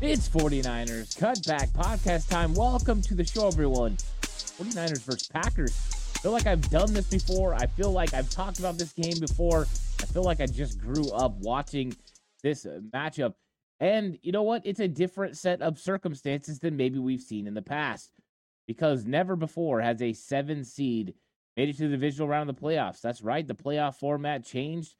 It's 49ers Cutback Podcast time. Welcome to the show, everyone. 49ers versus Packers. I feel like I've done this before. I feel like I've talked about this game before. I feel like I just grew up watching this uh, matchup. And you know what? It's a different set of circumstances than maybe we've seen in the past because never before has a seven seed made it to the divisional round of the playoffs. That's right. The playoff format changed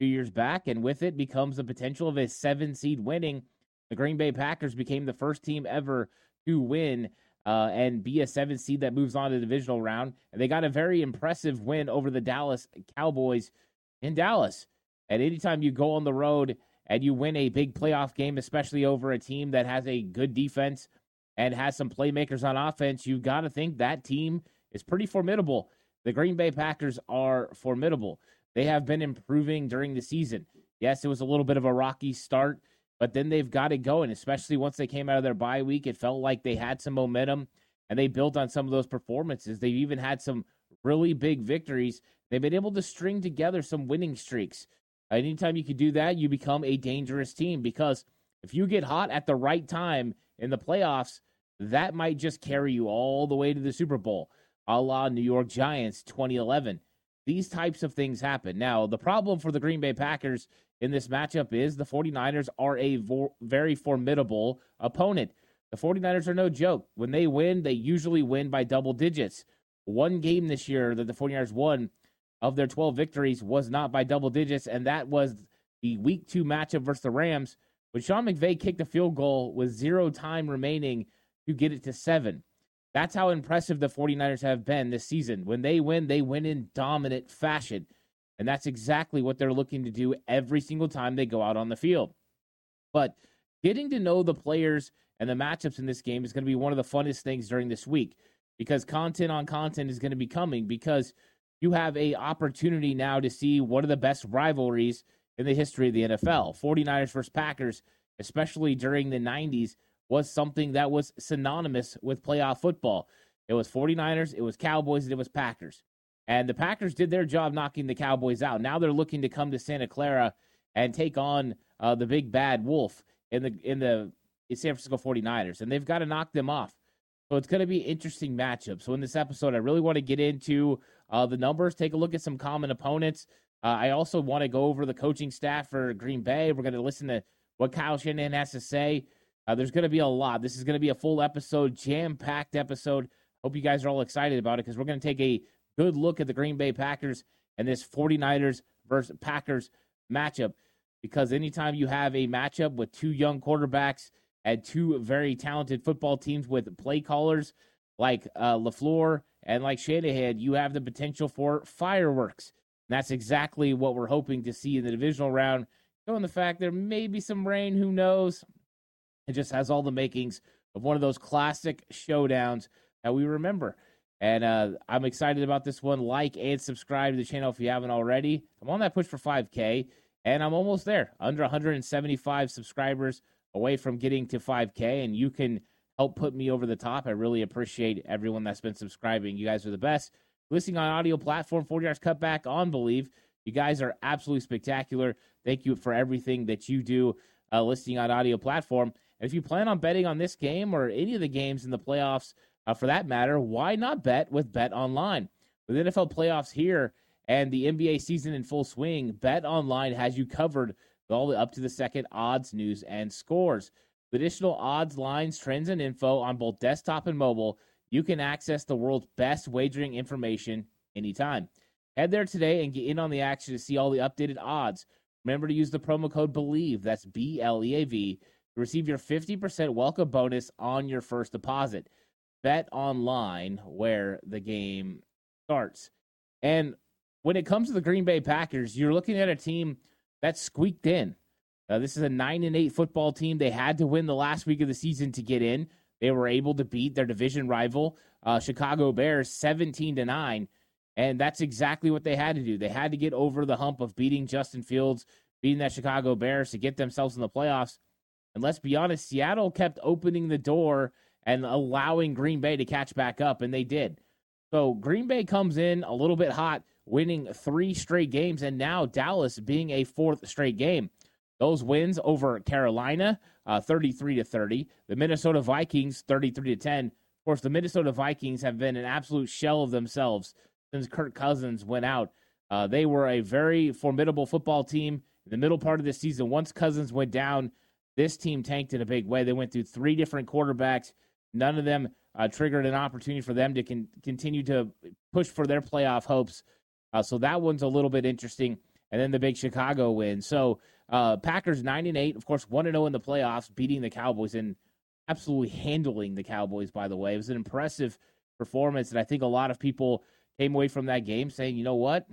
two years back, and with it becomes the potential of a seven seed winning the Green Bay Packers became the first team ever to win uh, and be a seven seed that moves on to the divisional round. And they got a very impressive win over the Dallas Cowboys in Dallas. And anytime you go on the road and you win a big playoff game, especially over a team that has a good defense and has some playmakers on offense, you've got to think that team is pretty formidable. The Green Bay Packers are formidable. They have been improving during the season. Yes, it was a little bit of a rocky start but then they've got it going, especially once they came out of their bye week. It felt like they had some momentum and they built on some of those performances. They've even had some really big victories. They've been able to string together some winning streaks. Anytime you can do that, you become a dangerous team because if you get hot at the right time in the playoffs, that might just carry you all the way to the Super Bowl, a la New York Giants 2011. These types of things happen. Now, the problem for the Green Bay Packers in this matchup is the 49ers are a vo- very formidable opponent. The 49ers are no joke. When they win, they usually win by double digits. One game this year that the 49ers won of their 12 victories was not by double digits, and that was the week two matchup versus the Rams when Sean McVay kicked a field goal with zero time remaining to get it to seven. That's how impressive the 49ers have been this season. When they win, they win in dominant fashion. And that's exactly what they're looking to do every single time they go out on the field. But getting to know the players and the matchups in this game is going to be one of the funnest things during this week because content on content is going to be coming because you have a opportunity now to see one of the best rivalries in the history of the NFL. 49ers versus Packers, especially during the 90s, was something that was synonymous with playoff football. It was 49ers, it was Cowboys, and it was Packers. And the Packers did their job knocking the Cowboys out. Now they're looking to come to Santa Clara and take on uh, the big bad wolf in the in the San Francisco 49ers. And they've got to knock them off. So it's going to be interesting matchup. So in this episode, I really want to get into uh, the numbers, take a look at some common opponents. Uh, I also want to go over the coaching staff for Green Bay. We're going to listen to what Kyle Shanahan has to say. Uh, there's going to be a lot. This is going to be a full episode, jam packed episode. Hope you guys are all excited about it because we're going to take a good look at the Green Bay Packers and this 49ers versus Packers matchup because anytime you have a matchup with two young quarterbacks and two very talented football teams with play callers like uh, LaFleur and like Shanahan, you have the potential for fireworks. And that's exactly what we're hoping to see in the divisional round. Knowing the fact there may be some rain, who knows? It just has all the makings of one of those classic showdowns that we remember. And uh, I'm excited about this one. Like and subscribe to the channel if you haven't already. I'm on that push for 5K, and I'm almost there, under 175 subscribers away from getting to 5K. And you can help put me over the top. I really appreciate everyone that's been subscribing. You guys are the best. Listening on audio platform, 40 yards cutback on Bleav. You guys are absolutely spectacular. Thank you for everything that you do uh, listening on audio platform. And if you plan on betting on this game or any of the games in the playoffs, uh, for that matter, why not bet with Bet Online? With NFL playoffs here and the NBA season in full swing, Bet Online has you covered all the up to the second odds, news, and scores. With additional odds, lines, trends, and info on both desktop and mobile, you can access the world's best wagering information anytime. Head there today and get in on the action to see all the updated odds. Remember to use the promo code BLEAV, that's B L E A V, to receive your 50% welcome bonus on your first deposit bet online where the game starts. And when it comes to the Green Bay Packers, you're looking at a team that's squeaked in. Uh, this is a nine and eight football team. They had to win the last week of the season to get in. They were able to beat their division rival, uh, Chicago Bears, 17 to 9. And that's exactly what they had to do. They had to get over the hump of beating Justin Fields, beating that Chicago Bears to get themselves in the playoffs. And let's be honest, Seattle kept opening the door and allowing Green Bay to catch back up, and they did. So Green Bay comes in a little bit hot, winning three straight games, and now Dallas being a fourth straight game. Those wins over Carolina, uh, 33 to 30. The Minnesota Vikings, 33 to 10. Of course, the Minnesota Vikings have been an absolute shell of themselves since Kirk Cousins went out. Uh, they were a very formidable football team in the middle part of the season. Once Cousins went down, this team tanked in a big way. They went through three different quarterbacks. None of them uh, triggered an opportunity for them to con- continue to push for their playoff hopes. Uh, so that one's a little bit interesting. And then the big Chicago win. So uh, Packers nine and eight, of course, one and zero oh in the playoffs, beating the Cowboys and absolutely handling the Cowboys. By the way, it was an impressive performance, and I think a lot of people came away from that game saying, you know what,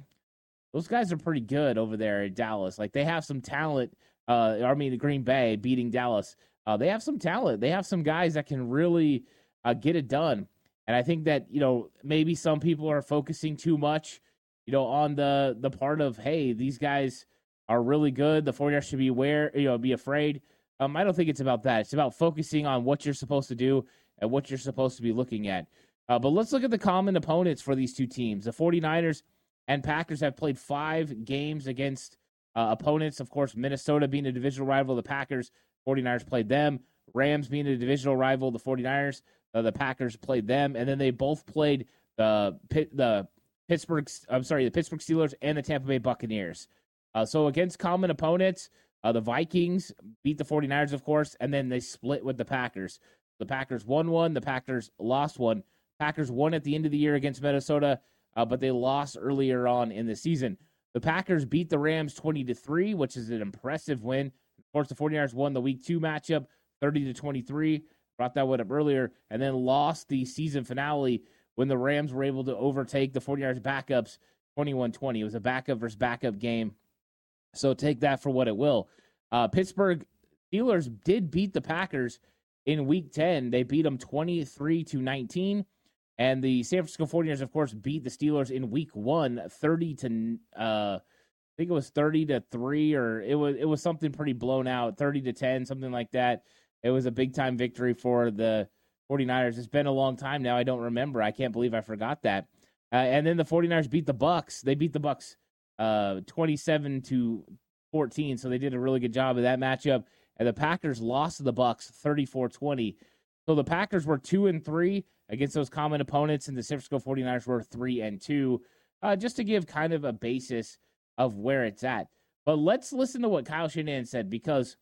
those guys are pretty good over there at Dallas. Like they have some talent. Uh, I mean, the Green Bay beating Dallas. Uh, they have some talent. They have some guys that can really uh, get it done. And I think that you know maybe some people are focusing too much, you know, on the the part of hey these guys are really good. The 49ers should be aware, you know, be afraid. Um, I don't think it's about that. It's about focusing on what you're supposed to do and what you're supposed to be looking at. Uh, but let's look at the common opponents for these two teams. The 49ers and Packers have played five games against uh, opponents. Of course, Minnesota being a divisional rival, the Packers, 49ers played them. Rams being a divisional rival, the 49ers, uh, the Packers played them. And then they both played the the Pittsburgh, I'm sorry, the Pittsburgh Steelers and the Tampa Bay Buccaneers. Uh, so against common opponents, uh, the Vikings beat the 49ers, of course, and then they split with the Packers. The Packers won one, the Packers lost one. Packers won at the end of the year against Minnesota, uh, but they lost earlier on in the season. The Packers beat the Rams 20 to 3, which is an impressive win. Of course, the 49ers won the week two matchup 30 to 23. Brought that one up earlier, and then lost the season finale when the Rams were able to overtake the 49ers backups 21 20. It was a backup versus backup game. So take that for what it will. Uh, Pittsburgh Steelers did beat the Packers in week 10. They beat them 23 to 19. And the San Francisco 49ers, of course, beat the Steelers in week one, 30 to uh, I think it was 30 to 3 or it was it was something pretty blown out, 30 to 10, something like that. It was a big time victory for the 49ers. It's been a long time now. I don't remember. I can't believe I forgot that. Uh, and then the 49ers beat the Bucks. They beat the Bucks uh, 27 to 14. So they did a really good job of that matchup. And the Packers lost to the Bucks 34-20. So the Packers were 2 and 3 against those common opponents and the San Francisco 49ers were 3 and 2. Uh, just to give kind of a basis of where it's at. But let's listen to what Kyle Shanahan said because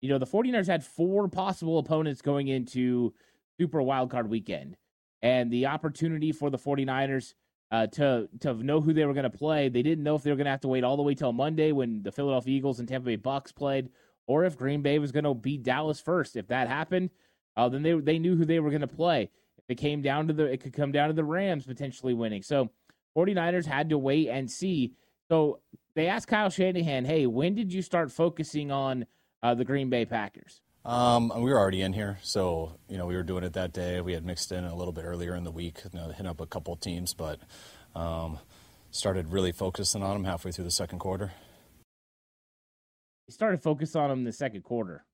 you know the 49ers had four possible opponents going into Super Wildcard weekend. And the opportunity for the 49ers uh, to to know who they were going to play. They didn't know if they were going to have to wait all the way till Monday when the Philadelphia Eagles and Tampa Bay Bucks played, or if Green Bay was going to beat Dallas first. If that happened, uh, then they they knew who they were going to play. If it came down to the, it could come down to the Rams potentially winning. So 49ers had to wait and see. So they asked Kyle Shanahan, "Hey, when did you start focusing on uh, the Green Bay Packers?" Um, we were already in here, so you know we were doing it that day. We had mixed in a little bit earlier in the week, you know, hit up a couple teams, but um, started really focusing on them halfway through the second quarter. He started focusing on them in the second quarter.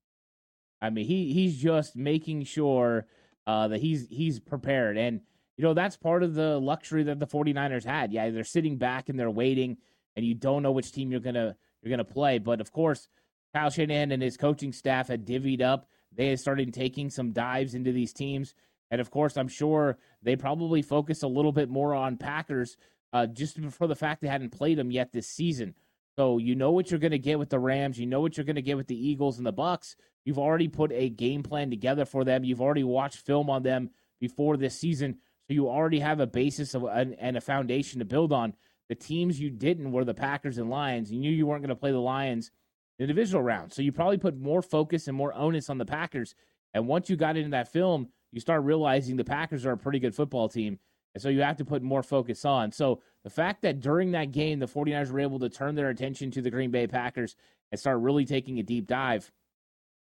I mean, he he's just making sure uh, that he's he's prepared, and you know that's part of the luxury that the 49ers had. Yeah, they're sitting back and they're waiting, and you don't know which team you're gonna you're gonna play, but of course Kyle Shanahan and his coaching staff had divvied up. They had started taking some dives into these teams. And of course, I'm sure they probably focused a little bit more on Packers uh, just for the fact they hadn't played them yet this season. So you know what you're going to get with the Rams. You know what you're going to get with the Eagles and the Bucks. You've already put a game plan together for them. You've already watched film on them before this season. So you already have a basis of, and a foundation to build on. The teams you didn't were the Packers and Lions. You knew you weren't going to play the Lions in the divisional round. So you probably put more focus and more onus on the Packers. And once you got into that film, you start realizing the Packers are a pretty good football team. And so you have to put more focus on. So the fact that during that game, the 49ers were able to turn their attention to the Green Bay Packers and start really taking a deep dive.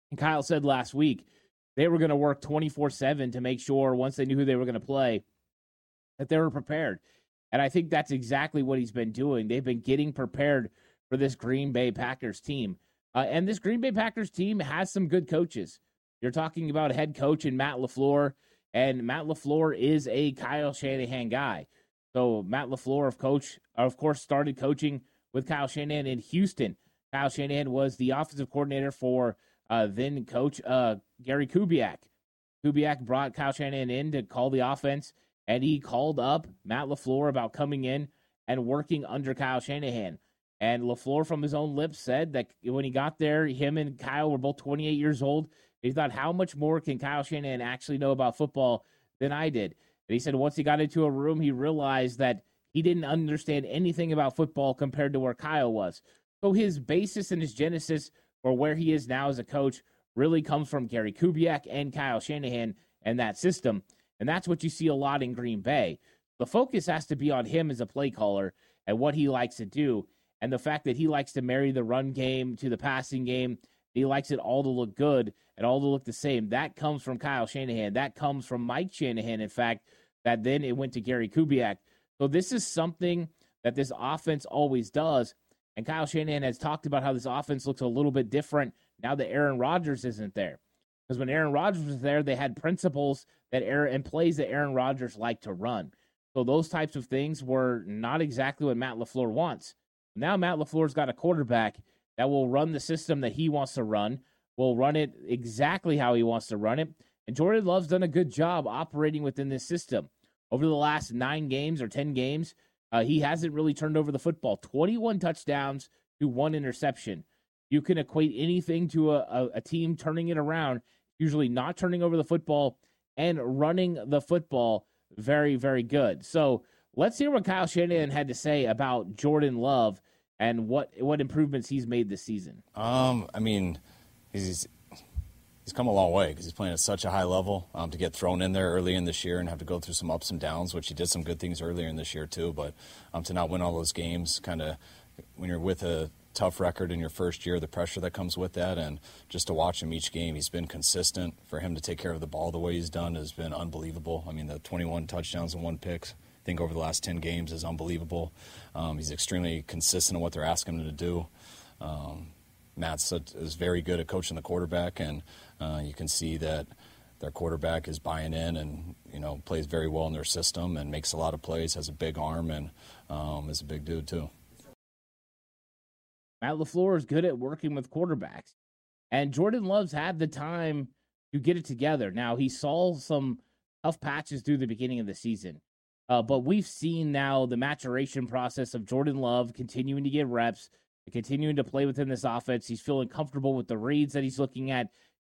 And Kyle said last week, they were going to work 24 7 to make sure once they knew who they were going to play that they were prepared. And I think that's exactly what he's been doing. They've been getting prepared for this Green Bay Packers team. Uh, and this Green Bay Packers team has some good coaches. You're talking about head coach and Matt LaFleur, and Matt LaFleur is a Kyle Shanahan guy. So Matt LaFleur, of coach, of course, started coaching with Kyle Shanahan in Houston. Kyle Shanahan was the offensive coordinator for uh, then coach uh, Gary Kubiak. Kubiak brought Kyle Shanahan in to call the offense, and he called up Matt LaFleur about coming in and working under Kyle Shanahan. And LaFleur, from his own lips, said that when he got there, him and Kyle were both 28 years old. He thought, how much more can Kyle Shanahan actually know about football than I did? And he said once he got into a room, he realized that he didn't understand anything about football compared to where Kyle was. So his basis and his genesis for where he is now as a coach really comes from Gary Kubiak and Kyle Shanahan and that system. And that's what you see a lot in Green Bay. The focus has to be on him as a play caller and what he likes to do. And the fact that he likes to marry the run game to the passing game, he likes it all to look good and all to look the same. That comes from Kyle Shanahan. That comes from Mike Shanahan, in fact, that then it went to Gary Kubiak. So this is something that this offense always does. And Kyle Shanahan has talked about how this offense looks a little bit different now that Aaron Rodgers isn't there. Because when Aaron Rodgers was there, they had principles that Aaron and plays that Aaron Rodgers liked to run. So those types of things were not exactly what Matt LaFleur wants. Now Matt LaFleur's got a quarterback that will run the system that he wants to run, will run it exactly how he wants to run it. And Jordan Love's done a good job operating within this system. Over the last nine games or 10 games, uh, he hasn't really turned over the football. 21 touchdowns to one interception. You can equate anything to a, a, a team turning it around, usually not turning over the football and running the football very, very good. So let's hear what Kyle Shanahan had to say about Jordan Love and what what improvements he's made this season. Um, I mean, he's he's come a long way because he's playing at such a high level. Um, to get thrown in there early in this year and have to go through some ups and downs, which he did some good things earlier in this year too. But um, to not win all those games, kind of when you're with a tough record in your first year, the pressure that comes with that, and just to watch him each game, he's been consistent. For him to take care of the ball the way he's done has been unbelievable. I mean, the 21 touchdowns and one picks. I think over the last 10 games is unbelievable. Um, he's extremely consistent in what they're asking him to do. Um, Matt's is very good at coaching the quarterback, and uh, you can see that their quarterback is buying in and you know plays very well in their system and makes a lot of plays, has a big arm, and um, is a big dude too. Matt LaFleur is good at working with quarterbacks. And Jordan Love's had the time to get it together. Now, he saw some tough patches through the beginning of the season. Uh, but we've seen now the maturation process of Jordan Love continuing to get reps, continuing to play within this offense. He's feeling comfortable with the reads that he's looking at,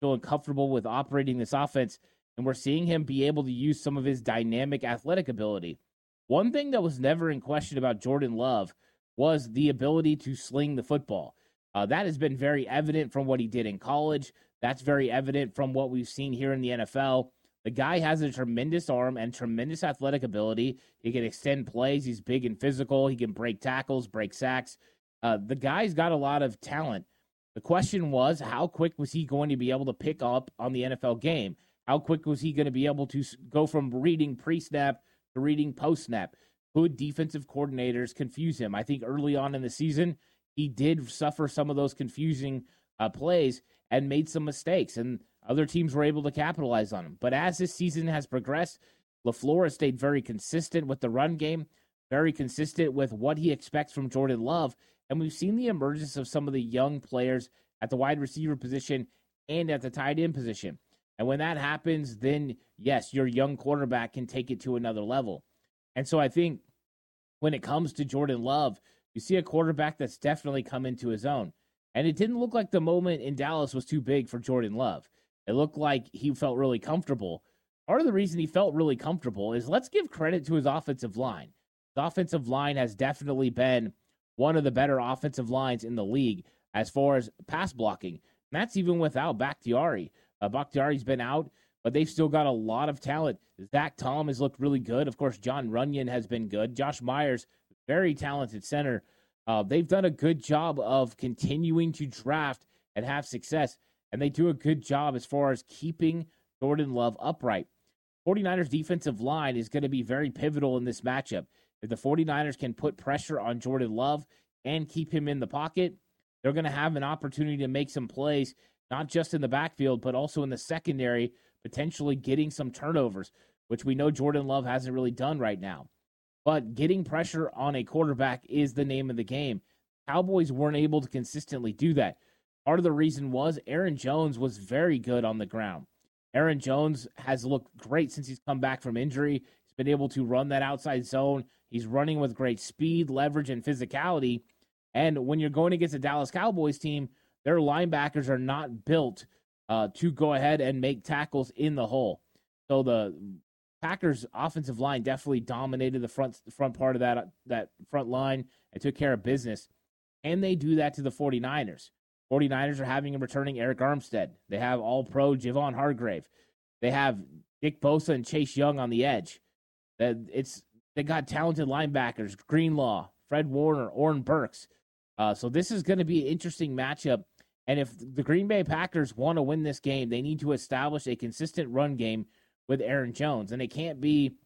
feeling comfortable with operating this offense. And we're seeing him be able to use some of his dynamic athletic ability. One thing that was never in question about Jordan Love was the ability to sling the football. Uh, that has been very evident from what he did in college. That's very evident from what we've seen here in the NFL. The guy has a tremendous arm and tremendous athletic ability. He can extend plays. He's big and physical. He can break tackles, break sacks. Uh, the guy's got a lot of talent. The question was, how quick was he going to be able to pick up on the NFL game? How quick was he going to be able to go from reading pre snap to reading post snap? Could defensive coordinators confuse him? I think early on in the season, he did suffer some of those confusing uh, plays and made some mistakes, and other teams were able to capitalize on him. But as this season has progressed, LaFleur has stayed very consistent with the run game, very consistent with what he expects from Jordan Love. And we've seen the emergence of some of the young players at the wide receiver position and at the tight end position. And when that happens, then yes, your young quarterback can take it to another level. And so I think when it comes to Jordan Love, you see a quarterback that's definitely come into his own. And it didn't look like the moment in Dallas was too big for Jordan Love. It looked like he felt really comfortable. Part of the reason he felt really comfortable is let's give credit to his offensive line. The offensive line has definitely been one of the better offensive lines in the league as far as pass blocking. And that's even without Bakhtiari. Uh, Bakhtiari's been out but they've still got a lot of talent. Zach Tom has looked really good. Of course, Jon Runyan has been good. Josh Myers, very talented center. Uh, they've done a good job of continuing to draft and have success. and they do a good job as far as keeping Jordan Love upright. 49ers defensive line is going to be very pivotal in this matchup. If the 49ers can put pressure on Jordan Love and keep him in the pocket, they're going to have an opportunity to make some plays, not just in the backfield, but also in the secondary, potentially getting some turnovers, which we know Jordan Love hasn't really done right now. But getting pressure on a quarterback is the name of the game. Cowboys weren't able to consistently do that. Part of the reason was Aaron Jones was very good on the ground. Aaron Jones has looked great since he's come back from injury. He's been able to run that outside zone. He's running with great speed, leverage, and physicality. And when you're going against a Dallas Cowboys team, their linebackers are not built uh, to go ahead and make tackles in the hole. So the Packers offensive line definitely dominated the front front part of that that front line and took care of business. And they do that to the 49ers. 49ers are having a returning Arik Armstead. They have all pro Javon Hargrave. They have Nick Bosa and Chase Young on the edge. It's they got talented linebackers, Greenlaw, Fred Warner, Oren Burks. Uh, so this is going to be an interesting matchup. And if the Green Bay Packers want to win this game, they need to establish a consistent run game with Aaron Jones. And it can't be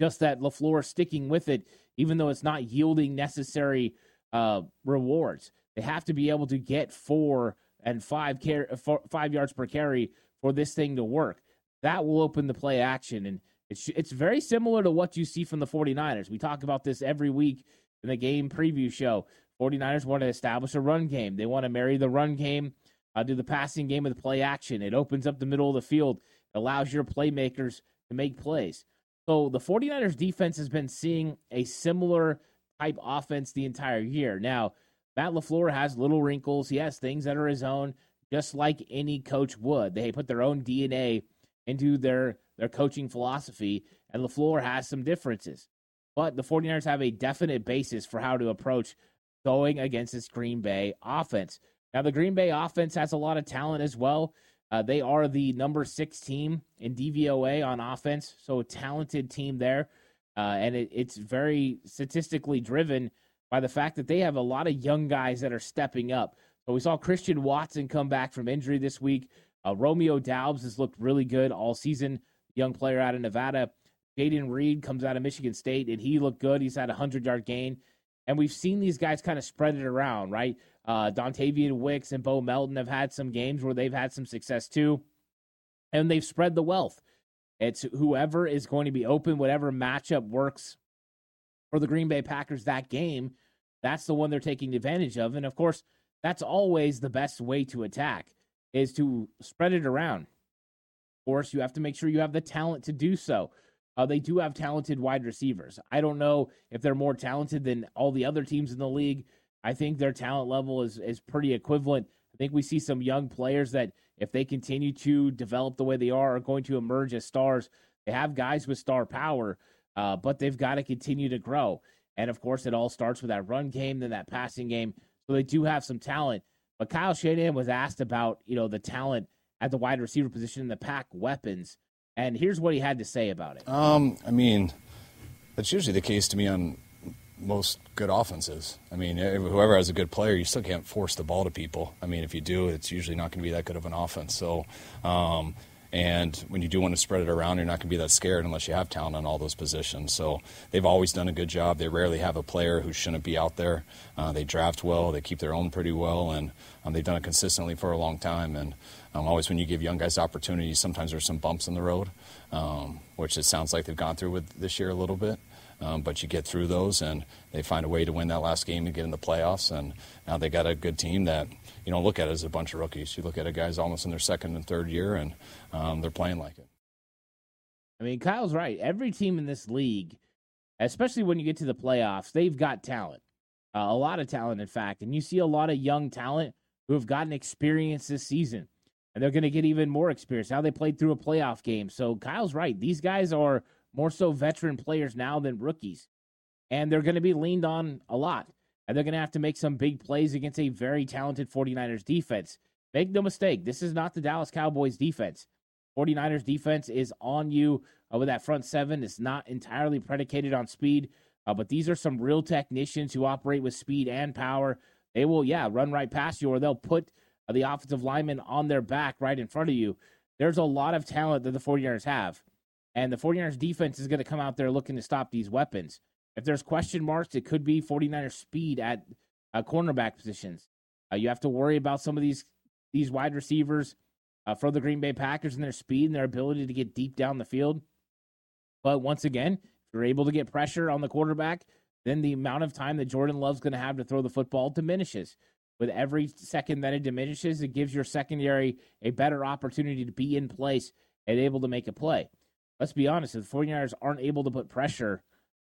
just that LaFleur sticking with it, even though it's not yielding necessary uh, rewards. They have to be able to get four and five, car- four, five yards per carry for this thing to work. That will open the play action. And it's, it's very similar to what you see from the 49ers. We talk about this every week in the game preview show. 49ers want to establish a run game. They want to marry the run game uh, to the passing game with play action. It opens up the middle of the field, allows your playmakers to make plays. So the 49ers defense has been seeing a similar type offense the entire year. Now, Matt LaFleur has little wrinkles. He has things that are his own, just like any coach would. They put their own DNA into their, their coaching philosophy, and LaFleur has some differences. But the 49ers have a definite basis for how to approach going against this Green Bay offense. Now, the Green Bay offense has a lot of talent as well. Uh, they are the number six team in DVOA on offense, so a talented team there. Uh, and it, it's very statistically driven by the fact that they have a lot of young guys that are stepping up. So we saw Christian Watson come back from injury this week. Uh, Romeo Doubs has looked really good all season, young player out of Nevada. Jayden Reed comes out of Michigan State, and he looked good. He's had a 100 yard gain. And we've seen these guys kind of spread it around, right? Uh, Dontayvion Wicks and Bo Melton have had some games where they've had some success too. And they've spread the wealth. It's whoever is going to be open, whatever matchup works for the Green Bay Packers that game, that's the one they're taking advantage of. And of course, that's always the best way to attack is to spread it around. Of course, you have to make sure you have the talent to do so. Uh, they do have talented wide receivers. I don't know if they're more talented than all the other teams in the league. I think their talent level is is pretty equivalent. I think we see some young players that, if they continue to develop the way they are, are going to emerge as stars. They have guys with star power, uh, but they've got to continue to grow. And of course, it all starts with that run game, then that passing game. So they do have some talent. But Kyle Shanahan was asked about, you know, the talent at the wide receiver position and the pack weapons. And here's what he had to say about it. Um, I mean, that's usually the case to me on most good offenses. I mean, whoever has a good player, you still can't force the ball to people. I mean, if you do, it's usually not going to be that good of an offense. So, um, and when you do want to spread it around, you're not going to be that scared unless you have talent on all those positions. So they've always done a good job. They rarely have a player who shouldn't be out there. Uh, they draft well. They keep their own pretty well, and um, they've done it consistently for a long time. And um, always, when you give young guys opportunities, sometimes there's some bumps in the road, um, which it sounds like they've gone through with this year a little bit. Um, but you get through those, and they find a way to win that last game and get in the playoffs. And now they got a good team that you don't look at as a bunch of rookies. You look at it guys almost in their second and third year, and um, they're playing like it. I mean, Kyle's right. Every team in this league, especially when you get to the playoffs, they've got talent, uh, a lot of talent, in fact. And you see a lot of young talent who have gotten experience this season, and they're going to get even more experience. Now they played through a playoff game. So Kyle's right. These guys are more so veteran players now than rookies. And they're going to be leaned on a lot. And they're going to have to make some big plays against a very talented 49ers defense. Make no mistake, this is not the Dallas Cowboys defense. 49ers defense is on you uh, with that front seven. It's not entirely predicated on speed, uh, but these are some real technicians who operate with speed and power. They will, yeah, run right past you, or they'll put uh, the offensive linemen on their back right in front of you. There's a lot of talent that the 49ers have. And the 49ers defense is going to come out there looking to stop these weapons. If there's question marks, it could be 49ers speed at uh, cornerback positions. Uh, you have to worry about some of these these wide receivers uh, for the Green Bay Packers and their speed and their ability to get deep down the field. But once again, if you're able to get pressure on the quarterback, then the amount of time that Jordan Love's going to have to throw the football diminishes. With every second that it diminishes, it gives your secondary a better opportunity to be in place and able to make a play. Let's be honest, if the 49ers aren't able to put pressure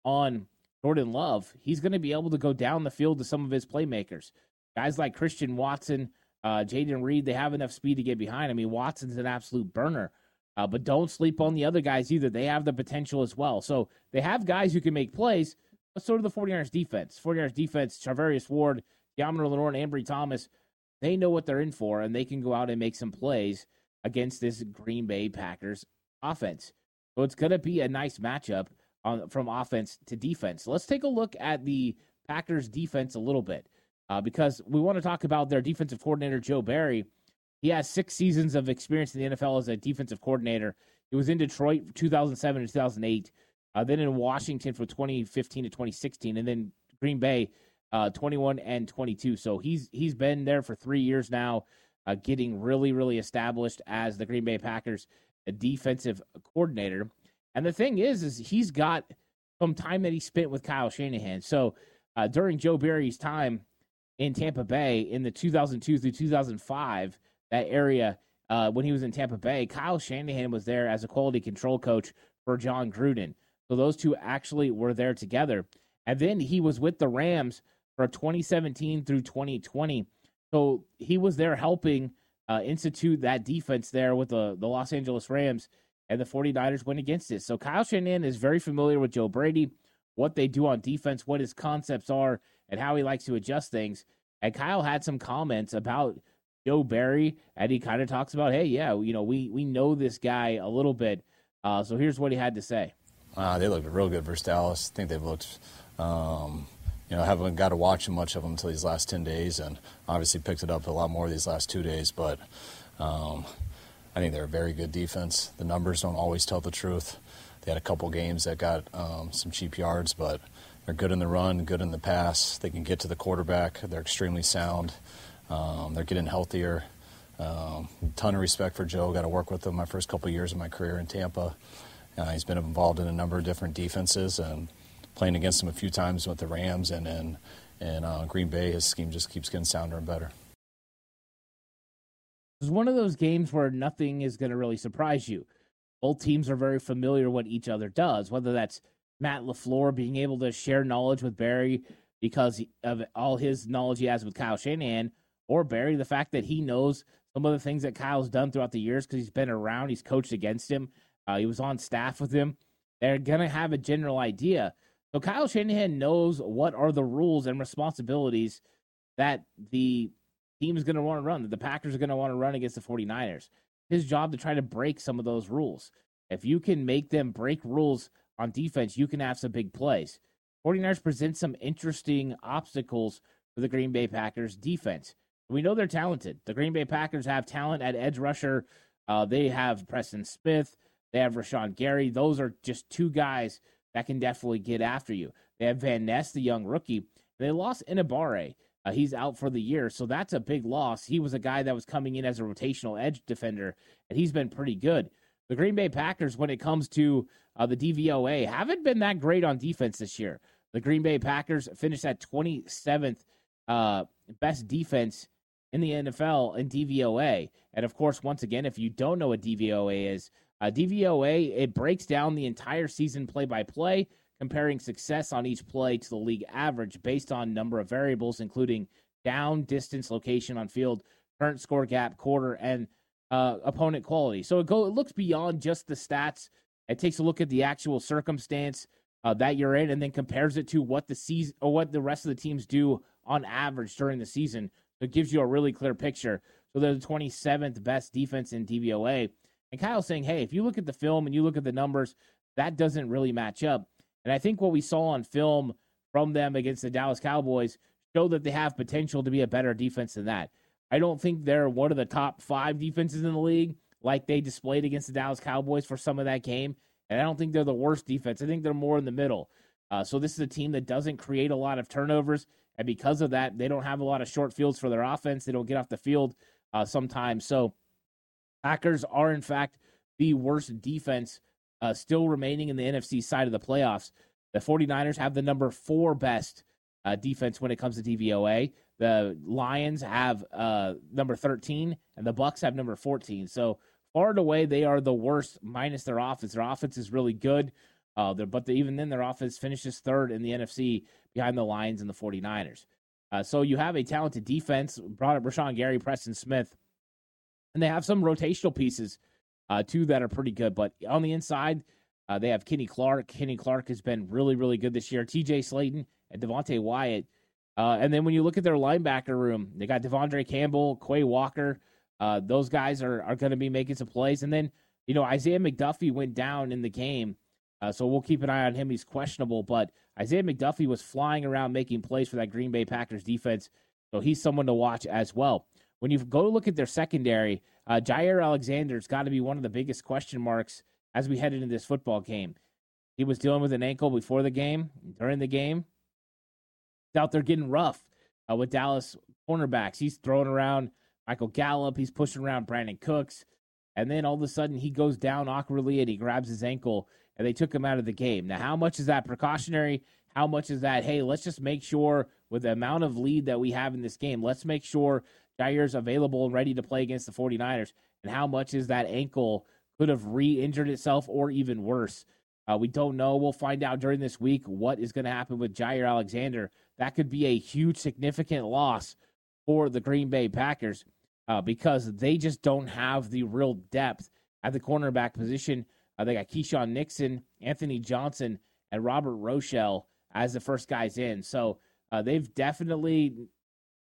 on Jordan Love, he's going to be able to go down the field to some of his playmakers. Guys like Christian Watson, uh, Jayden Reed, they have enough speed to get behind. I mean, Watson's an absolute burner. Uh, but don't sleep on the other guys either. They have the potential as well. So they have guys who can make plays, but so do the 49ers defense. 49ers defense, Charvarius Ward, Yammer Lenoir, and Ambry Thomas, they know what they're in for, and they can go out and make some plays against this Green Bay Packers offense. So it's going to be a nice matchup on, from offense to defense. Let's take a look at the Packers defense a little bit uh, because we want to talk about their defensive coordinator, Joe Barry. He has six seasons of experience in the NFL as a defensive coordinator. He was in Detroit 2007 to 2008, uh, then in Washington from 2015 to 2016, and then Green Bay uh, 21 and 22. So he's he's been there for three years now, uh, getting really really established as the Green Bay Packers defensive coordinator. And the thing is, is he's got some time that he spent with Kyle Shanahan. So uh, during Joe Barry's time in Tampa Bay in the 2002 through 2005, that area uh, when he was in Tampa Bay, Kyle Shanahan was there as a quality control coach for Jon Gruden. So those two actually were there together. And then he was with the Rams for 2017 through 2020. So he was there helping uh, institute that defense there with the, the Los Angeles Rams, and the 49ers went against it. So Kyle Shanahan is very familiar with Joe Brady, what they do on defense, what his concepts are, and how he likes to adjust things. And Kyle had some comments about Joe Barry, and he kind of talks about, hey, yeah, you know, we we know this guy a little bit. Uh, so here's what he had to say. Uh, they looked real good versus Dallas. I think they've looked, um, you know, haven't got to watch much of them until these last 10 days, and obviously picked it up a lot more these last two days. But um, I think they're a very good defense. The numbers don't always tell the truth. They had a couple games that got um, some cheap yards, but they're good in the run, good in the pass. They can get to the quarterback. They're extremely sound. Um, they're getting healthier. Um, ton of respect for Joe. Got to work with him my first couple years of my career in Tampa. Uh, he's been involved in a number of different defenses and playing against him a few times with the Rams and and, and uh, Green Bay. His scheme just keeps getting sounder and better. It's one of those games where nothing is going to really surprise you. Both teams are very familiar what each other does, whether that's Matt LaFleur being able to share knowledge with Barry because of all his knowledge he has with Kyle Shanahan, or Barry, the fact that he knows some of the things that Kyle's done throughout the years because he's been around, he's coached against him, uh, he was on staff with him. They're going to have a general idea. So Kyle Shanahan knows what are the rules and responsibilities that the team is going to want to run, that the Packers are going to want to run against the 49ers. His job to try to break some of those rules. If you can make them break rules on defense, you can have some big plays. 49ers present some interesting obstacles for the Green Bay Packers defense. We know they're talented. The Green Bay Packers have talent at edge rusher. Uh, they have Preston Smith. They have Rashan Gary. Those are just two guys that can definitely get after you. They have Van Ness, the young rookie. They lost Enagbare. Uh, he's out for the year, so that's a big loss. He was a guy that was coming in as a rotational edge defender, and he's been pretty good. The Green Bay Packers, when it comes to uh, the DVOA, haven't been that great on defense this year. The Green Bay Packers finished at 27th uh, best defense in the NFL in DVOA. And of course, once again, if you don't know what DVOA is, uh, DVOA it breaks down the entire season play by play, comparing success on each play to the league average based on number of variables, including down, distance, location on field, current score gap, quarter, and uh, opponent quality. So it go it looks beyond just the stats. It takes a look at the actual circumstance uh, that you're in, and then compares it to what the season or what the rest of the teams do on average during the season So it gives you a really clear picture. So they're the 27th best defense in DVOA. And Kyle's saying, hey, if you look at the film and you look at the numbers, that doesn't really match up. And I think what we saw on film from them against the Dallas Cowboys show that they have potential to be a better defense than that. I don't think they're one of the top five defenses in the league, like they displayed against the Dallas Cowboys for some of that game. And I don't think they're the worst defense. I think they're more in the middle. Uh, so this is a team that doesn't create a lot of turnovers. And because of that, they don't have a lot of short fields for their offense. They don't get off the field uh, sometimes. So Packers are, in fact, the worst defense uh, still remaining in the NFC side of the playoffs. The 49ers have the number four best uh, defense when it comes to DVOA. The Lions have uh, number 13, and the Bucks have number 14. So far and away, they are the worst minus their offense. Their offense is really good, uh, but the, even then, their offense finishes third in the NFC behind the Lions and the 49ers. Uh, so you have a talented defense. Brought up Rashan Gary, Preston Smith, and they have some rotational pieces uh, too that are pretty good. But on the inside, uh, they have Kenny Clark. Kenny Clark has been really, really good this year. T.J. Slaton and Devonte Wyatt. Uh, and then when you look at their linebacker room, they got De'Vondre Campbell, Quay Walker. Uh, those guys are are going to be making some plays. And then you know Isaiah McDuffie went down in the game, uh, so we'll keep an eye on him. He's questionable, but Isaiah McDuffie was flying around making plays for that Green Bay Packers defense, so he's someone to watch as well. When you go look at their secondary, uh, Jaire Alexander's got to be one of the biggest question marks as we head into this football game. He was dealing with an ankle before the game, during the game. He's out there getting rough uh, with Dallas cornerbacks. He's throwing around Michael Gallup. He's pushing around Brandin Cooks. And then all of a sudden he goes down awkwardly and he grabs his ankle and they took him out of the game. Now, how much is that precautionary? How much is that, hey, let's just make sure with the amount of lead that we have in this game, let's make sure Jaire's available and ready to play against the 49ers? And how much is that ankle could have re injured itself or even worse? Uh, we don't know. We'll find out during this week what is going to happen with Jaire Alexander. That could be a huge, significant loss for the Green Bay Packers uh, because they just don't have the real depth at the cornerback position. Uh, they got Keisean Nixon, Anthony Johnson, and Robert Rochell as the first guys in. So uh, they've definitely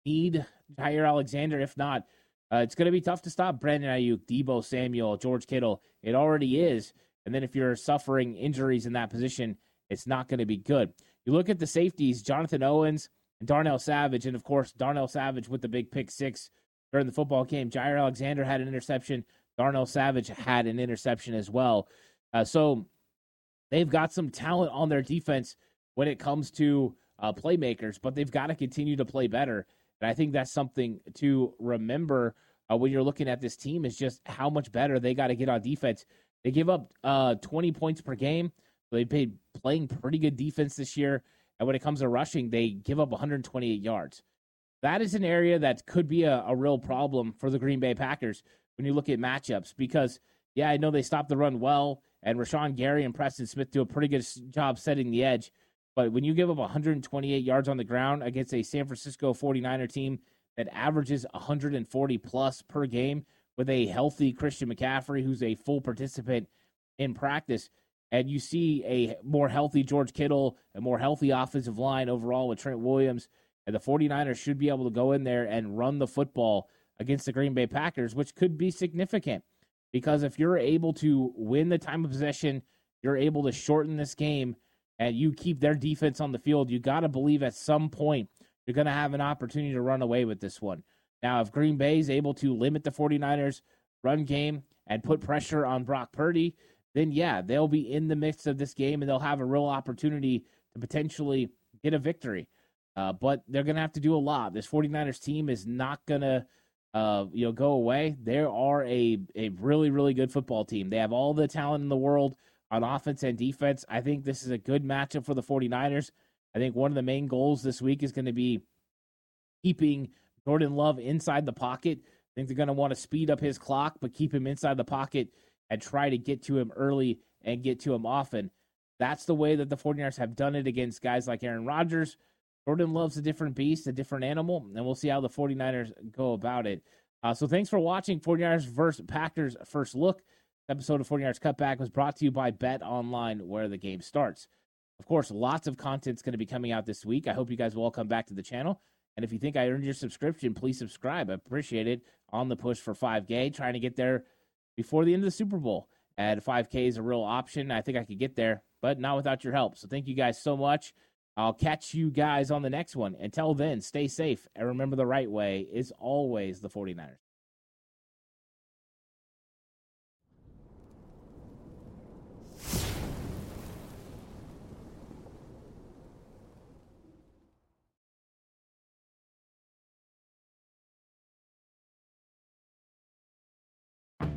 need Jaire Alexander. If not, uh, it's going to be tough to stop Brandon Aiyuk, Deebo Samuel, George Kittle. It already is. And then if you're suffering injuries in that position, it's not going to be good. You look at the safeties, Jonathan Owens and Darnell Savage, and of course, Darnell Savage with the big pick six during the football game. Jaire Alexander had an interception. Darnell Savage had an interception as well. Uh, so they've got some talent on their defense when it comes to uh, playmakers, but they've got to continue to play better. And I think that's something to remember uh, when you're looking at this team is just how much better they got to get on defense. They give up uh, 20 points per game. they've been playing pretty good defense this year. And when it comes to rushing, they give up 128 yards. That is an area that could be a, a real problem for the Green Bay Packers when you look at matchups because, yeah, I know they stopped the run well, and Rashan Gary and Preston Smith do a pretty good job setting the edge. But when you give up 128 yards on the ground against a San Francisco 49er team that averages 140 plus per game with a healthy Christian McCaffrey, who's a full participant in practice, and you see a more healthy George Kittle, a more healthy offensive line overall with Trent Williams, and the 49ers should be able to go in there and run the football against the Green Bay Packers, which could be significant. Because if you're able to win the time of possession, you're able to shorten this game and you keep their defense on the field, you got to believe at some point you're going to have an opportunity to run away with this one. Now, if Green Bay is able to limit the 49ers' run game and put pressure on Brock Purdy, then yeah, they'll be in the mix of this game and they'll have a real opportunity to potentially get a victory. Uh, but they're going to have to do a lot. This 49ers team is not going to uh, you know, go away. They are a, a really, really good football team. They have all the talent in the world on offense and defense. I think this is a good matchup for the 49ers. I think one of the main goals this week is going to be keeping Jordan Love inside the pocket. I think they're going to want to speed up his clock, but keep him inside the pocket and try to get to him early and get to him often. That's the way that the 49ers have done it against guys like Aaron Rodgers. Jordan Love's a different beast, a different animal, and we'll see how the 49ers go about it. Uh, so thanks for watching 49ers versus Packers first look episode of 49ers Cutback was brought to you by Bet Online, where the game starts. Of course, lots of content's going to be coming out this week. I hope you guys will all come back to the channel. And if you think I earned your subscription, please subscribe. I appreciate it. On the push for 5K, trying to get there before the end of the Super Bowl. And 5K is a real option. I think I could get there, but not without your help. So thank you guys so much. I'll catch you guys on the next one. Until then, stay safe and remember the right way is always the 49ers.